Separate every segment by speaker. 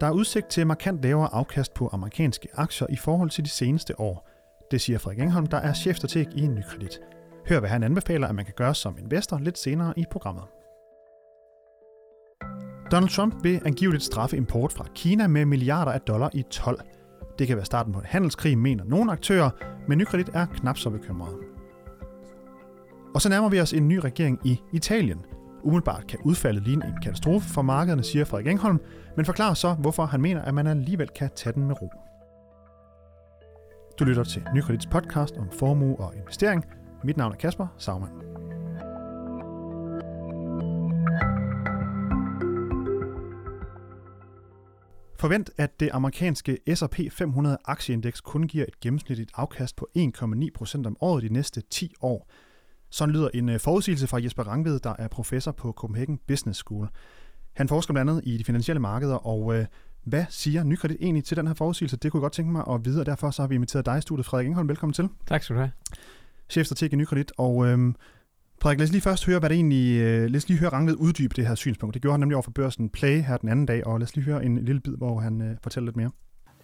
Speaker 1: Der er udsigt til markant lavere afkast på amerikanske aktier i forhold til de seneste år. Det siger Frederik Engholm, der er chefstrateg i Nykredit. Hør, hvad han anbefaler, at man kan gøre som investor lidt senere i programmet. Donald Trump vil angiveligt straffe import fra Kina med milliarder af dollar i 12. Det kan være starten på en handelskrig, mener nogle aktører, men Nykredit er knap så bekymret. Og så nærmer vi os en ny regering i Italien. Umiddelbart kan udfaldet ligne en katastrofe for markederne, siger Frederik Engholm, men forklarer så, hvorfor han mener, at man alligevel kan tage den med ro. Du lytter til Nykredits podcast om formue og investering. Mit navn er Kasper Sagmann. Forvent, at det amerikanske S&P 500 aktieindeks kun giver et gennemsnitligt afkast på 1,9% om året de næste 10 år. Sådan lyder en øh, forudsigelse fra Jesper Rangved, der er professor på Copenhagen Business School. Han forsker blandt andet i de finansielle markeder, og øh, hvad siger Nykredit egentlig til den her forudsigelse? Det kunne jeg godt tænke mig at vide, og derfor så har vi inviteret dig i studiet, Frederik Engholm. Velkommen til.
Speaker 2: Tak skal du have.
Speaker 1: Chefstrateg i Nykredit, og øh, Frederik, lad os lige først høre, hvad det egentlig... Øh, lad os lige høre Rangved uddybe det her synspunkt. Det gjorde han nemlig over for børsen Play her den anden dag, og lad os lige høre en lille bid, hvor han øh, fortæller lidt mere.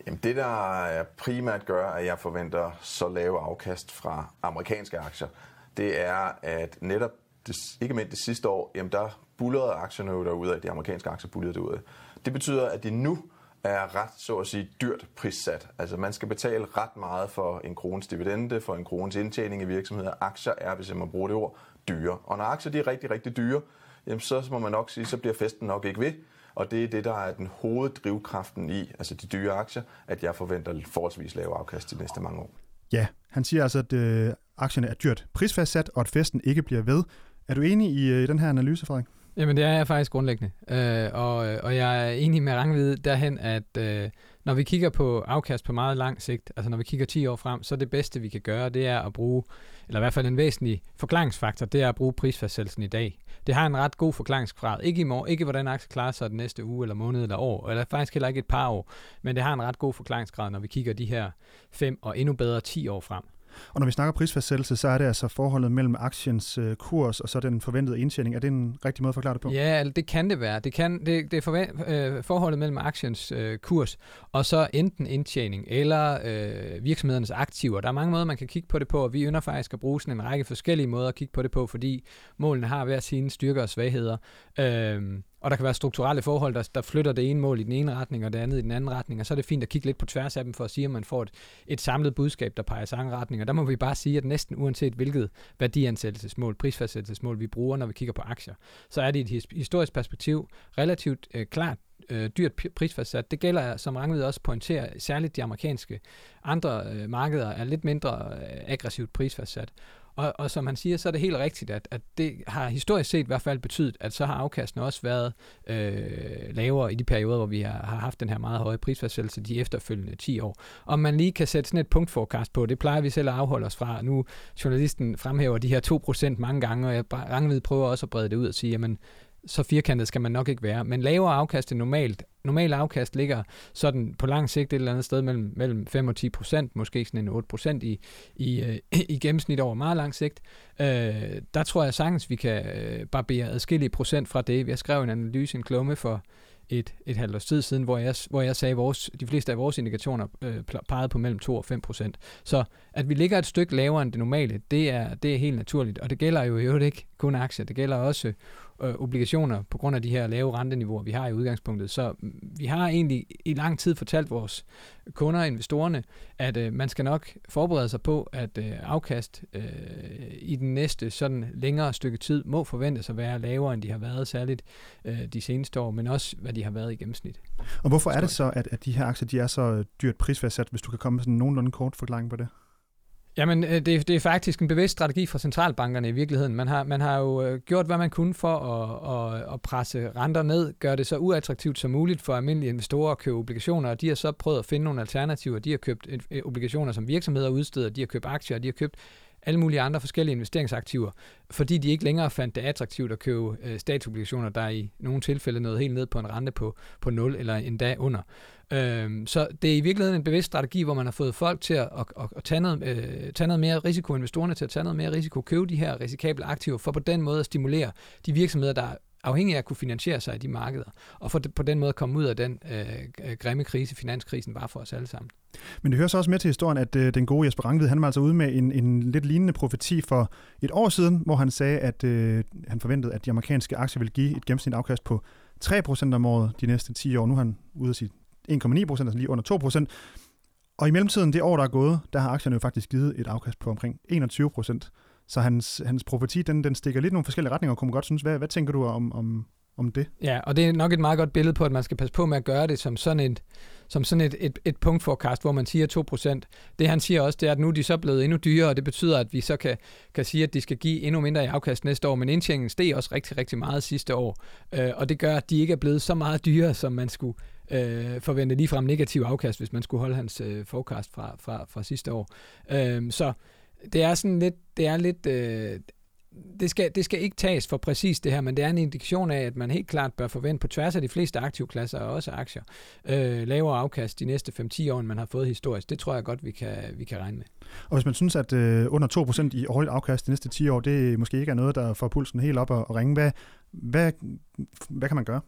Speaker 3: Jamen det, der primært gør, at jeg forventer så lave afkast fra amerikanske aktier, det er, at netop det, ikke mindst det sidste år, jamen der bullerede aktierne derude af, de amerikanske aktier bullerede derude Det betyder, at de nu er ret, så at sige, dyrt prissat. Altså man skal betale ret meget for en krones dividende, for en krones indtjening i virksomheder. Aktier er, hvis jeg må bruge det ord, dyre. Og når aktier de er rigtig, rigtig dyre, jamen så må man nok sige, så bliver festen nok ikke ved. Og det er det, der er den hoveddrivkraften i, altså de dyre aktier, at jeg forventer forholdsvis lave afkast de næste mange år.
Speaker 1: Ja, han siger altså, at øh, aktierne er dyrt prisfastsat, og at festen ikke bliver ved. Er du enig i, øh, i den her analyse, Frederik?
Speaker 2: Jamen det er jeg faktisk grundlæggende, øh, og, øh, og jeg er enig med Rangvid derhen, at øh, når vi kigger på afkast på meget lang sigt, altså når vi kigger 10 år frem, så det bedste vi kan gøre, det er at bruge, eller i hvert fald en væsentlig forklaringsfaktor, det er at bruge prisfastsættelsen i dag. Det har en ret god forklaringsgrad. Ikke i morgen, ikke hvordan aktier klarer sig den næste uge eller måned eller år, eller faktisk heller ikke et par år, men det har en ret god forklaringsgrad, når vi kigger de her 5 og endnu bedre 10 år frem.
Speaker 1: Og når vi snakker prisfastsættelse, så er det altså forholdet mellem aktiens øh, kurs og så den forventede indtjening. Er det en rigtig måde at forklare det på?
Speaker 2: Ja, det kan det være. Det, kan, det, det er forvent, øh, forholdet mellem aktiens øh, kurs og så enten indtjening eller øh, virksomhedernes aktiver. Der er mange måder, man kan kigge på det på, og vi ynder faktisk at bruge sådan en række forskellige måder at kigge på det på, fordi målene har hver sine styrker og svagheder. Øh, og der kan være strukturelle forhold, der, der flytter det ene mål i den ene retning, og det andet i den anden retning, og så er det fint at kigge lidt på tværs af dem, for at sige, at man får et, et samlet budskab, der peger i samme retning. Og der må vi bare sige, at næsten uanset hvilket værdiansættelsesmål, prisfastsættelsesmål vi bruger, når vi kigger på aktier, så er det i et historisk perspektiv relativt øh, klart øh, dyrt prisfastsat. Det gælder, som Rangvid også pointerer, særligt de amerikanske. Andre øh, markeder er lidt mindre øh, aggressivt prisfastsat. Og, og som han siger, så er det helt rigtigt, at, at det har historisk set i hvert fald betydet, at så har afkastene også været øh, lavere i de perioder, hvor vi har, har haft den her meget høje prisfastsættelse de efterfølgende 10 år. Om man lige kan sætte sådan et punktforkast på, det plejer vi selv at afholde os fra. Nu journalisten fremhæver de her 2% mange gange, og jeg Rangvid prøver også at brede det ud og sige, jamen så firkantet skal man nok ikke være. Men lavere afkast end normalt. Normal afkast ligger sådan på lang sigt et eller andet sted mellem, mellem 5 og 10 procent, måske sådan en 8 procent i, i, øh, i gennemsnit over meget lang sigt. Øh, der tror jeg sagtens, vi kan øh, barbere adskillige procent fra det. Jeg skrev en analyse, en klumme for et, et halvt års tid siden, hvor jeg, hvor jeg sagde, at vores, de fleste af vores indikationer øh, pegede på mellem 2 og 5 procent. Så at vi ligger et stykke lavere end det normale, det er, det er helt naturligt. Og det gælder jo i øvrigt ikke kun aktier, det gælder også øh, obligationer på grund af de her lave renteniveauer, vi har i udgangspunktet. Så mm, vi har egentlig i lang tid fortalt vores kunder og investorerne, at øh, man skal nok forberede sig på, at øh, afkast øh, i den næste sådan længere stykke tid må forventes at være lavere, end de har været særligt øh, de seneste år, men også hvad de har været i gennemsnit.
Speaker 1: Og hvorfor er det så, at, at de her aktier de er så dyrt prisfastsat, hvis du kan komme med sådan en nogenlunde kort forklaring på det?
Speaker 2: Jamen, øh, det, det er faktisk en bevidst strategi fra centralbankerne i virkeligheden. Man har, man har jo øh, gjort, hvad man kunne for at, at, at presse renter ned, gøre det så uattraktivt som muligt for almindelige investorer at købe obligationer, og de har så prøvet at finde nogle alternativer. De har købt øh, obligationer, som virksomheder udsteder, de har købt aktier, de har købt alle mulige andre forskellige investeringsaktiver, fordi de ikke længere fandt det attraktivt at købe øh, statsobligationer, der i nogle tilfælde nåede helt ned på en rente på, på 0 eller endda under. Øhm, så det er i virkeligheden en bevidst strategi, hvor man har fået folk til at, at, at, at tage, noget, øh, tage noget mere risiko, investorerne til at tage noget mere risiko, købe de her risikable aktiver, for på den måde at stimulere de virksomheder, der afhængige af at kunne finansiere sig i de markeder, og for på den måde komme ud af den øh, øh grimme krise, finanskrisen var for os alle sammen.
Speaker 1: Men det hører så også med til historien, at øh, den gode Jesper Rangvid, han var altså ude med en, en lidt lignende profeti for et år siden, hvor han sagde, at øh, han forventede, at de amerikanske aktier ville give et gennemsnit afkast på 3% om året de næste 10 år. Nu er han ude at sige 1,9 procent, altså lige under 2 procent. Og i mellemtiden, det år, der er gået, der har aktierne jo faktisk givet et afkast på omkring 21 procent. Så hans, hans profeti, den, den stikker lidt nogle forskellige retninger, og kunne man godt synes, hvad, hvad tænker du om, om, om det?
Speaker 2: Ja, og det er nok et meget godt billede på, at man skal passe på med at gøre det som sådan et, som sådan et, et, et punktforecast, hvor man siger 2%. Det han siger også, det er, at nu er de så blevet endnu dyrere, og det betyder, at vi så kan, kan sige, at de skal give endnu mindre i afkast næste år, men indtjeningen steg også rigtig, rigtig meget sidste år, øh, og det gør, at de ikke er blevet så meget dyrere, som man skulle øh, forvente ligefrem negativ afkast, hvis man skulle holde hans øh, forecast fra, fra, fra sidste år. Øh, så det er sådan lidt, det er lidt, øh, det skal, det skal ikke tages for præcis det her, men det er en indikation af, at man helt klart bør forvente på tværs af de fleste aktivklasser og også aktier, øh, lavere afkast de næste 5-10 år, end man har fået historisk. Det tror jeg godt, vi kan, vi kan regne med.
Speaker 1: Og hvis man synes, at øh, under 2% i årligt afkast de næste 10 år, det måske ikke er noget, der får pulsen helt op og, og ringe, hvad, hvad, hvad kan man gøre?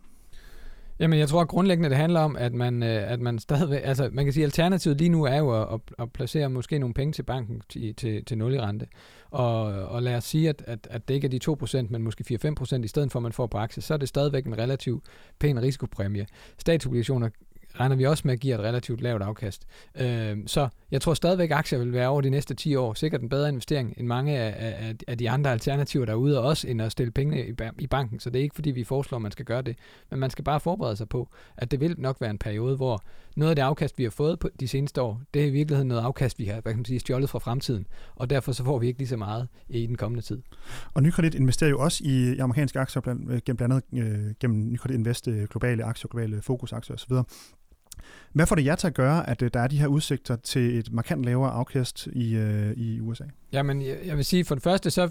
Speaker 2: Jamen, jeg tror at grundlæggende, det handler om, at man, øh, at man stadigvæk, altså man kan sige, at alternativet lige nu er jo at, at placere måske nogle penge til banken til, til, til nul i rente. Og, og lad os sige, at, at, at det ikke er de 2%, men måske 4-5% i stedet for, at man får på aktie, så er det stadigvæk en relativ pæn risikopræmie. Statsobligationer regner vi også med at give et relativt lavt afkast. Øh, så jeg tror stadigvæk, at aktier vil være over de næste 10 år sikkert en bedre investering end mange af, af, af de andre alternativer derude, og også end at stille pengene i, i banken. Så det er ikke fordi, vi foreslår, at man skal gøre det. Men man skal bare forberede sig på, at det vil nok være en periode, hvor noget af det afkast, vi har fået på de seneste år, det er i virkeligheden noget afkast, vi har hvad kan man sige, stjålet fra fremtiden. Og derfor så får vi ikke lige så meget i den kommende tid.
Speaker 1: Og Nykredit investerer jo også i amerikanske aktier, blandt, gennem blandt andet øh, gennem Nykredit Invest, øh, globale aktier, globale fokusaktier osv. Hvad får det jer til at gøre, at øh, der er de her udsigter til et markant lavere afkast i, øh, i USA?
Speaker 2: Jamen, jeg, jeg vil sige, for det første, så øh,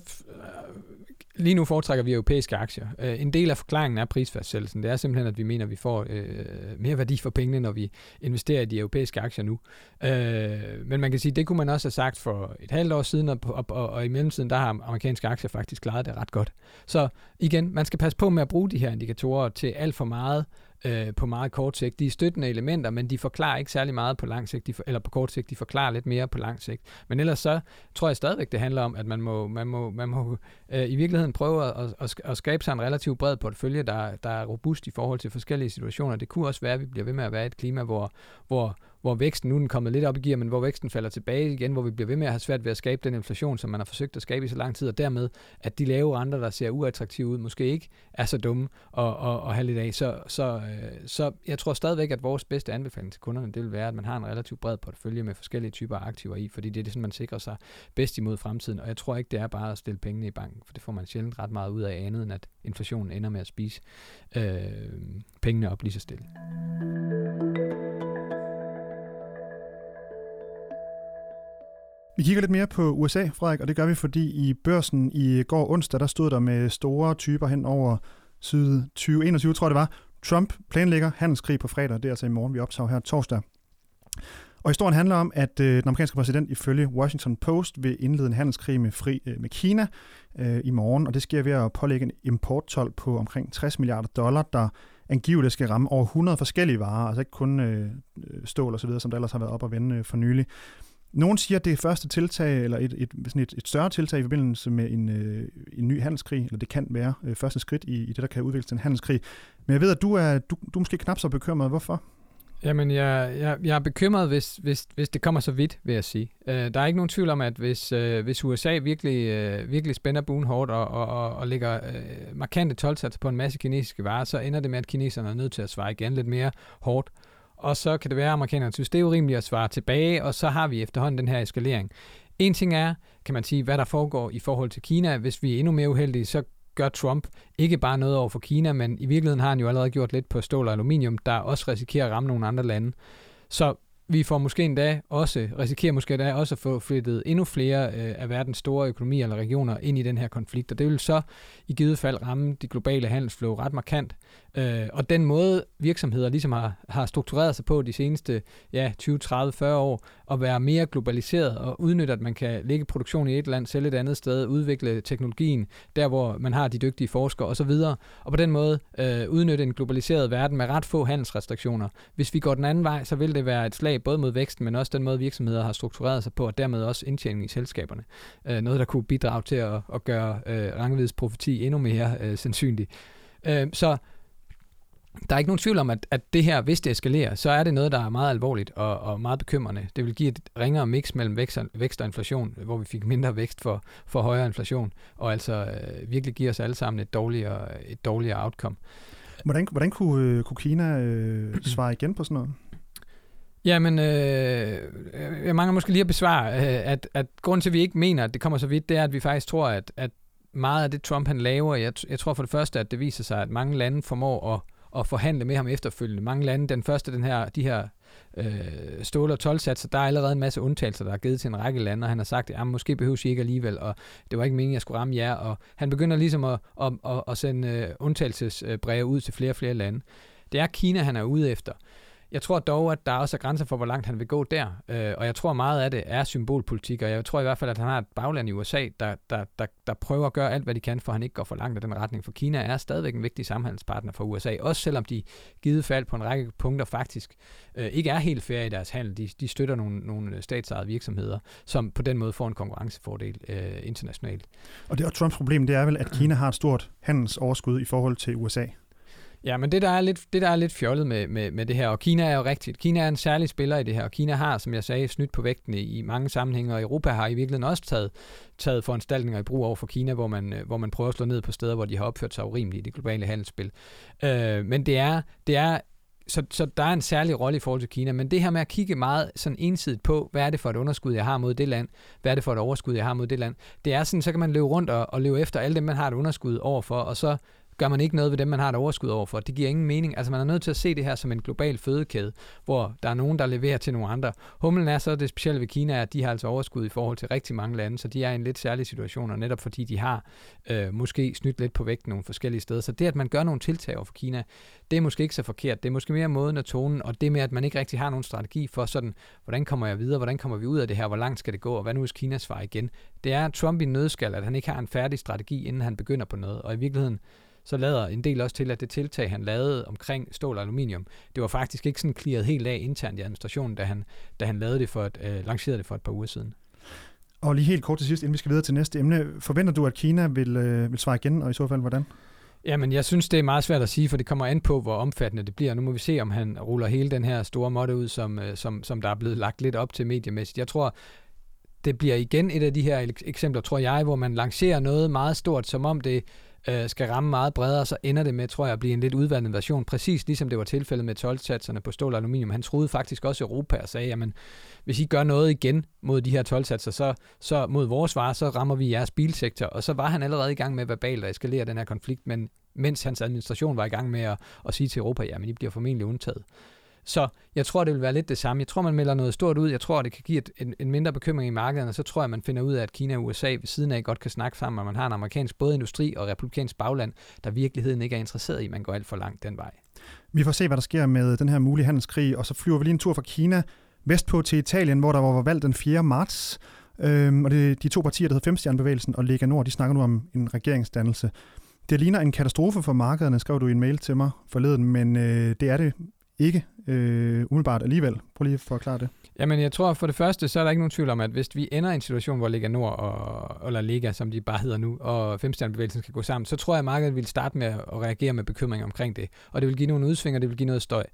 Speaker 2: Lige nu foretrækker vi europæiske aktier. Øh, en del af forklaringen er prisfastsættelsen. Det er simpelthen, at vi mener, at vi får øh, mere værdi for pengene, når vi investerer i de europæiske aktier nu. Øh, men man kan sige, det kunne man også have sagt for et halvt år siden, og, og, og, og i mellemtiden, der har amerikanske aktier faktisk klaret det ret godt. Så igen, man skal passe på med at bruge de her indikatorer til alt for meget øh, på meget kort sigt. De er støttende elementer, men de forklarer ikke særlig meget på lang sigt, de for, eller på kort sigt, de forklarer lidt mere på lang sigt. Men ellers så tror jeg stadigvæk, det handler om, at man må, man må, man må øh, i virkeligheden prøve at, at, at skabe sig en relativt bred portefølje, der, der er robust i forhold til forskellige situationer. Det kunne også være, at vi bliver ved med at være et klima, hvor, hvor hvor væksten nu er den kommet lidt op i gear, men hvor væksten falder tilbage igen, hvor vi bliver ved med at have svært ved at skabe den inflation, som man har forsøgt at skabe i så lang tid, og dermed, at de lave renter, der ser uattraktive ud, måske ikke er så dumme at, at, at have lidt af. Så, så, øh, så jeg tror stadigvæk, at vores bedste anbefaling til kunderne, det vil være, at man har en relativt bred portefølje med forskellige typer af aktiver i, fordi det er det, sådan, man sikrer sig bedst imod fremtiden. Og jeg tror ikke, det er bare at stille pengene i banken, for det får man sjældent ret meget ud af andet, end at inflationen ender med at spise øh, pengene op lige så stille.
Speaker 1: Vi kigger lidt mere på USA, Frederik, og det gør vi, fordi i børsen i går onsdag, der stod der med store typer hen over syd 2021, tror jeg det var. Trump planlægger handelskrig på fredag, det er altså i morgen, vi optager her torsdag. Og historien handler om, at øh, den amerikanske præsident ifølge Washington Post vil indlede en handelskrig med, fri, øh, med Kina øh, i morgen, og det sker ved at pålægge en importtol på omkring 60 milliarder dollar, der angiveligt skal ramme over 100 forskellige varer, altså ikke kun øh, øh, stål og så videre, som der ellers har været op og vende øh, for nylig. Nogen siger, at det er første tiltag, eller et, et, sådan et, et større tiltag i forbindelse med en, øh, en ny handelskrig, eller det kan være øh, første skridt i, i det, der kan udvikles til en handelskrig. Men jeg ved, at du er, du, du er måske knap så bekymret. Hvorfor?
Speaker 2: Jamen, jeg, jeg, jeg er bekymret, hvis, hvis, hvis det kommer så vidt, vil jeg sige. Øh, der er ikke nogen tvivl om, at hvis, øh, hvis USA virkelig, øh, virkelig spænder buen hårdt og, og, og, og lægger øh, markante tolvsatser på en masse kinesiske varer, så ender det med, at kineserne er nødt til at svare igen lidt mere hårdt og så kan det være, at amerikanerne synes, det er urimeligt at svare tilbage, og så har vi efterhånden den her eskalering. En ting er, kan man sige, hvad der foregår i forhold til Kina. Hvis vi er endnu mere uheldige, så gør Trump ikke bare noget over for Kina, men i virkeligheden har han jo allerede gjort lidt på stål og aluminium, der også risikerer at ramme nogle andre lande. Så vi får måske endda også, risikerer måske endda også at få flyttet endnu flere øh, af verdens store økonomier eller regioner ind i den her konflikt, og det vil så i givet fald ramme de globale handelsflow ret markant. Øh, og den måde virksomheder ligesom har, har struktureret sig på de seneste ja, 20, 30, 40 år, at være mere globaliseret og udnytte, at man kan lægge produktion i et land, sælge et andet sted, udvikle teknologien der, hvor man har de dygtige forskere osv., og på den måde øh, udnytte en globaliseret verden med ret få handelsrestriktioner. Hvis vi går den anden vej, så vil det være et slag både mod væksten, men også den måde virksomheder har struktureret sig på, og dermed også indtjening i selskaberne. Øh, noget, der kunne bidrage til at, at gøre øh, Rangvids profeti endnu mere øh, sandsynlig. Øh, så der er ikke nogen tvivl om, at, at det her, hvis det eskalerer, så er det noget, der er meget alvorligt og, og meget bekymrende. Det vil give et ringere mix mellem vækst og, vækst og inflation, hvor vi fik mindre vækst for, for højere inflation, og altså øh, virkelig give os alle sammen et dårligere, et dårligere outcome.
Speaker 1: Hvordan, hvordan kunne, øh, kunne Kina øh, svare igen på sådan noget?
Speaker 2: Jamen, øh, øh, jeg mangler måske lige at besvare, øh, at, at grunden til, at vi ikke mener, at det kommer så vidt, det er, at vi faktisk tror, at, at meget af det, Trump han laver, jeg, jeg tror for det første, at det viser sig, at mange lande formår at at forhandle med ham efterfølgende. Mange lande, den første, den her, de her øh, stål- og tolvsatser, der er allerede en masse undtagelser, der er givet til en række lande, og han har sagt, at måske behøver I ikke alligevel, og det var ikke meningen, at jeg skulle ramme jer, og han begynder ligesom at, at, at, at sende øh, undtagelsesbreve ud til flere og flere lande. Det er Kina, han er ude efter. Jeg tror dog, at der også er grænser for, hvor langt han vil gå der. Øh, og jeg tror meget af det er symbolpolitik, og jeg tror i hvert fald, at han har et bagland i USA, der, der, der, der prøver at gøre alt, hvad de kan, for at han ikke går for langt i den retning. For Kina er stadigvæk en vigtig samhandelspartner for USA, også selvom de givet fald på en række punkter faktisk øh, ikke er helt færre i deres handel. De, de støtter nogle, nogle statsejede virksomheder, som på den måde får en konkurrencefordel øh, internationalt.
Speaker 1: Og det er Trumps problem, det er vel, at Kina har et stort handelsoverskud i forhold til USA.
Speaker 2: Ja, men det der er lidt, det der er lidt fjollet med, med, med det her, og Kina er jo rigtigt. Kina er en særlig spiller i det her, og Kina har, som jeg sagde, snydt på vægten i, mange sammenhænge, og Europa har i virkeligheden også taget, taget foranstaltninger i brug over for Kina, hvor man, øh, hvor man prøver at slå ned på steder, hvor de har opført sig urimeligt i det globale handelsspil. Øh, men det er, det er så, så der er en særlig rolle i forhold til Kina, men det her med at kigge meget sådan ensidigt på, hvad er det for et underskud, jeg har mod det land, hvad er det for et overskud, jeg har mod det land, det er sådan, så kan man løbe rundt og, og løbe efter alle dem, man har et underskud overfor, og så gør man ikke noget ved dem, man har et overskud overfor. Det giver ingen mening. Altså man er nødt til at se det her som en global fødekæde, hvor der er nogen, der leverer til nogle andre. Humlen er så det specielle ved Kina, at de har altså overskud i forhold til rigtig mange lande, så de er i en lidt særlig situation, og netop fordi de har øh, måske snydt lidt på vægten nogle forskellige steder. Så det, at man gør nogle tiltag over for Kina, det er måske ikke så forkert. Det er måske mere måden og tonen, og det med, at man ikke rigtig har nogen strategi for sådan, hvordan kommer jeg videre, hvordan kommer vi ud af det her, hvor langt skal det gå, og hvad nu hvis Kina svarer igen. Det er Trump i nødskal, at han ikke har en færdig strategi, inden han begynder på noget, og i virkeligheden så lader en del også til, at det tiltag, han lavede omkring stål og aluminium, det var faktisk ikke sådan clearet helt af internt i administrationen, da han, da han lavede det for et, øh, lancerede det for et par uger siden.
Speaker 1: Og lige helt kort til sidst, inden vi skal videre til næste emne. Forventer du, at Kina vil, øh, vil svare igen, og i så fald hvordan?
Speaker 2: Jamen, jeg synes, det er meget svært at sige, for det kommer an på, hvor omfattende det bliver. Nu må vi se, om han ruller hele den her store måtte ud, som, øh, som, som der er blevet lagt lidt op til mediemæssigt. Jeg tror, det bliver igen et af de her eksempler, tror jeg, hvor man lancerer noget meget stort, som om det øh, skal ramme meget bredere, så ender det med, tror jeg, at blive en lidt udvandet version, præcis ligesom det var tilfældet med 12-satserne på stål og aluminium. Han troede faktisk også Europa og sagde, jamen, hvis I gør noget igen mod de her 12-satser, så, så mod vores varer, så rammer vi jeres bilsektor. Og så var han allerede i gang med verbalt at eskalere den her konflikt, men mens hans administration var i gang med at, at sige til Europa, jamen, I bliver formentlig undtaget. Så jeg tror, det vil være lidt det samme. Jeg tror, man melder noget stort ud. Jeg tror, det kan give et, en, en mindre bekymring i markedet, og så tror jeg, man finder ud af, at Kina og USA ved siden af godt kan snakke sammen, og man har en amerikansk både industri og republikansk bagland, der virkeligheden ikke er interesseret i, at man går alt for langt den vej.
Speaker 1: Vi får se, hvad der sker med den her mulige handelskrig, og så flyver vi lige en tur fra Kina vestpå til Italien, hvor der var valgt den 4. marts. Øhm, og det de to partier, der hedder Femstjernebevægelsen og Lega Nord, de snakker nu om en regeringsdannelse. Det ligner en katastrofe for markederne, skrev du i en mail til mig forleden, men øh, det er det ikke øh, umiddelbart alligevel. Prøv lige at forklare det.
Speaker 2: Jamen, jeg tror for det første, så er der ikke nogen tvivl om, at hvis vi ender i en situation, hvor Liga Nord og, eller Liga, som de bare hedder nu, og femstjernebevægelsen skal gå sammen, så tror jeg, at markedet vil starte med at reagere med bekymring omkring det. Og det vil give nogle udsving, og det vil give noget støj.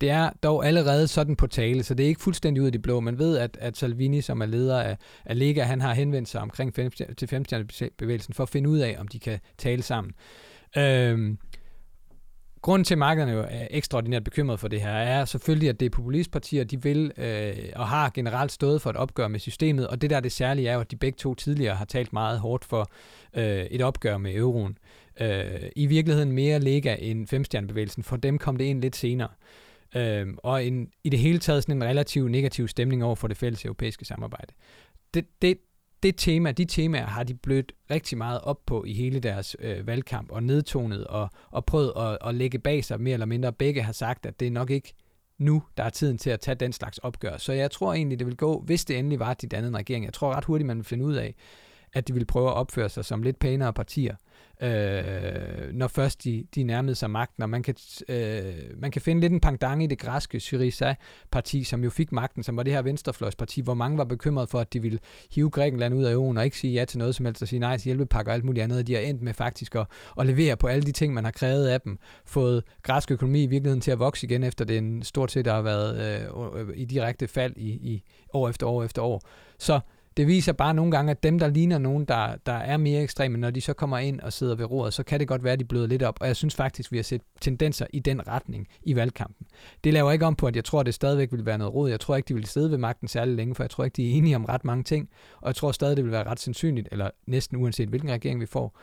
Speaker 2: Det er dog allerede sådan på tale, så det er ikke fuldstændig ud af de blå. Man ved, at, at Salvini, som er leder af, af Liga, han har henvendt sig omkring fem, til femstjernebevægelsen for at finde ud af, om de kan tale sammen. Øhm, Grunden til, at markederne jo er ekstraordinært bekymret for det her, er selvfølgelig, at det er populistpartier, de vil øh, og har generelt stået for et opgør med systemet, og det der er det særlige er jo, at de begge to tidligere har talt meget hårdt for øh, et opgør med euroen. Øh, I virkeligheden mere lega end femstjernebevægelsen, for dem kom det ind lidt senere. Øh, og en, i det hele taget sådan en relativt negativ stemning over for det fælles europæiske samarbejde. Det, det, det tema, de temaer har de blødt rigtig meget op på i hele deres øh, valgkamp og nedtonet og, og prøvet at, at lægge bag sig mere eller mindre. Begge har sagt, at det er nok ikke nu, der er tiden til at tage den slags opgør. Så jeg tror egentlig, det vil gå, hvis det endelig var de dannede regering. Jeg tror ret hurtigt, man vil finde ud af, at de vil prøve at opføre sig som lidt pænere partier, øh, når først de, de nærmede sig magten. Og man kan, øh, man kan finde lidt en pangdang i det græske Syriza-parti, som jo fik magten, som var det her venstrefløjsparti, hvor mange var bekymret for, at de ville hive Grækenland ud af euroen og ikke sige ja til noget som helst, og sige nej til hjælpepakker og alt muligt andet. Og de har endt med faktisk at, at levere på alle de ting, man har krævet af dem. Fået græsk økonomi i virkeligheden til at vokse igen, efter det en stort set har været øh, øh, i direkte fald i, i år efter år efter år. Så det viser bare nogle gange, at dem, der ligner nogen, der, der er mere ekstreme, når de så kommer ind og sidder ved roret, så kan det godt være, at de bløder lidt op. Og jeg synes faktisk, vi har set tendenser i den retning i valgkampen. Det laver ikke om på, at jeg tror, at det stadigvæk vil være noget råd. Jeg tror ikke, de vil sidde ved magten særlig længe, for jeg tror ikke, de er enige om ret mange ting. Og jeg tror stadig, det vil være ret sandsynligt, eller næsten uanset hvilken regering vi får,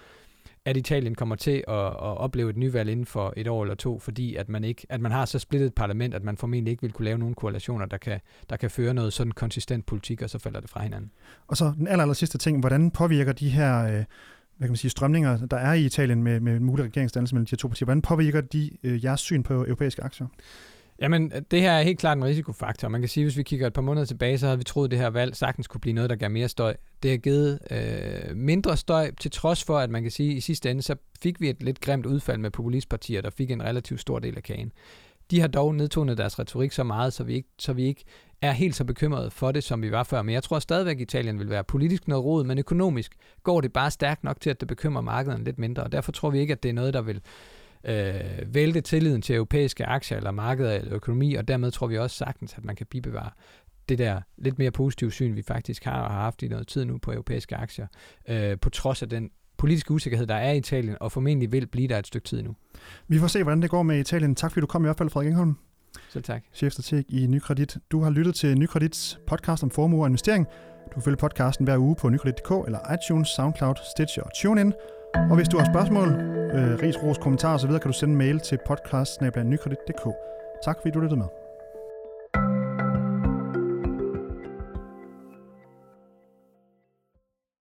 Speaker 2: at Italien kommer til at, at opleve et nyvalg inden for et år eller to, fordi at man, ikke, at man har så splittet et parlament, at man formentlig ikke vil kunne lave nogle koalitioner, der kan, der kan føre noget sådan konsistent politik, og så falder det fra hinanden.
Speaker 1: Og så den aller, aller sidste ting, hvordan påvirker de her øh, hvad kan man sige, strømninger, der er i Italien med, med mulig regeringsdannelse mellem de her to partier, hvordan påvirker de øh, jeres syn på europæiske aktier?
Speaker 2: Jamen, det her er helt klart en risikofaktor. Man kan sige, hvis vi kigger et par måneder tilbage, så havde vi troet, at det her valg sagtens kunne blive noget, der gav mere støj. Det har givet øh, mindre støj, til trods for, at man kan sige, at i sidste ende, så fik vi et lidt grimt udfald med populistpartier, der fik en relativt stor del af kagen. De har dog nedtonet deres retorik så meget, så vi ikke, så vi ikke er helt så bekymrede for det, som vi var før. Men jeg tror stadigvæk, at Italien vil være politisk noget rod, men økonomisk går det bare stærkt nok til, at det bekymrer markederne lidt mindre. Og derfor tror vi ikke, at det er noget, der vil øh, vælte tilliden til europæiske aktier eller markeder eller økonomi, og dermed tror vi også sagtens, at man kan bibevare det der lidt mere positive syn, vi faktisk har og har haft i noget tid nu på europæiske aktier, øh, på trods af den politiske usikkerhed, der er i Italien, og formentlig vil blive der et stykke tid nu.
Speaker 1: Vi får se, hvordan det går med Italien. Tak fordi du kom i hvert fald, Frederik Engholm.
Speaker 2: Selv tak.
Speaker 1: Chefstrateg i Nykredit. Du har lyttet til Nykredits podcast om formue og investering. Du kan følge podcasten hver uge på nykredit.dk eller iTunes, SoundCloud, Stitcher og TuneIn. Og hvis du har spørgsmål, øh, ris, ros, kommentarer osv., kan du sende en mail til podcast Tak fordi du lyttede med.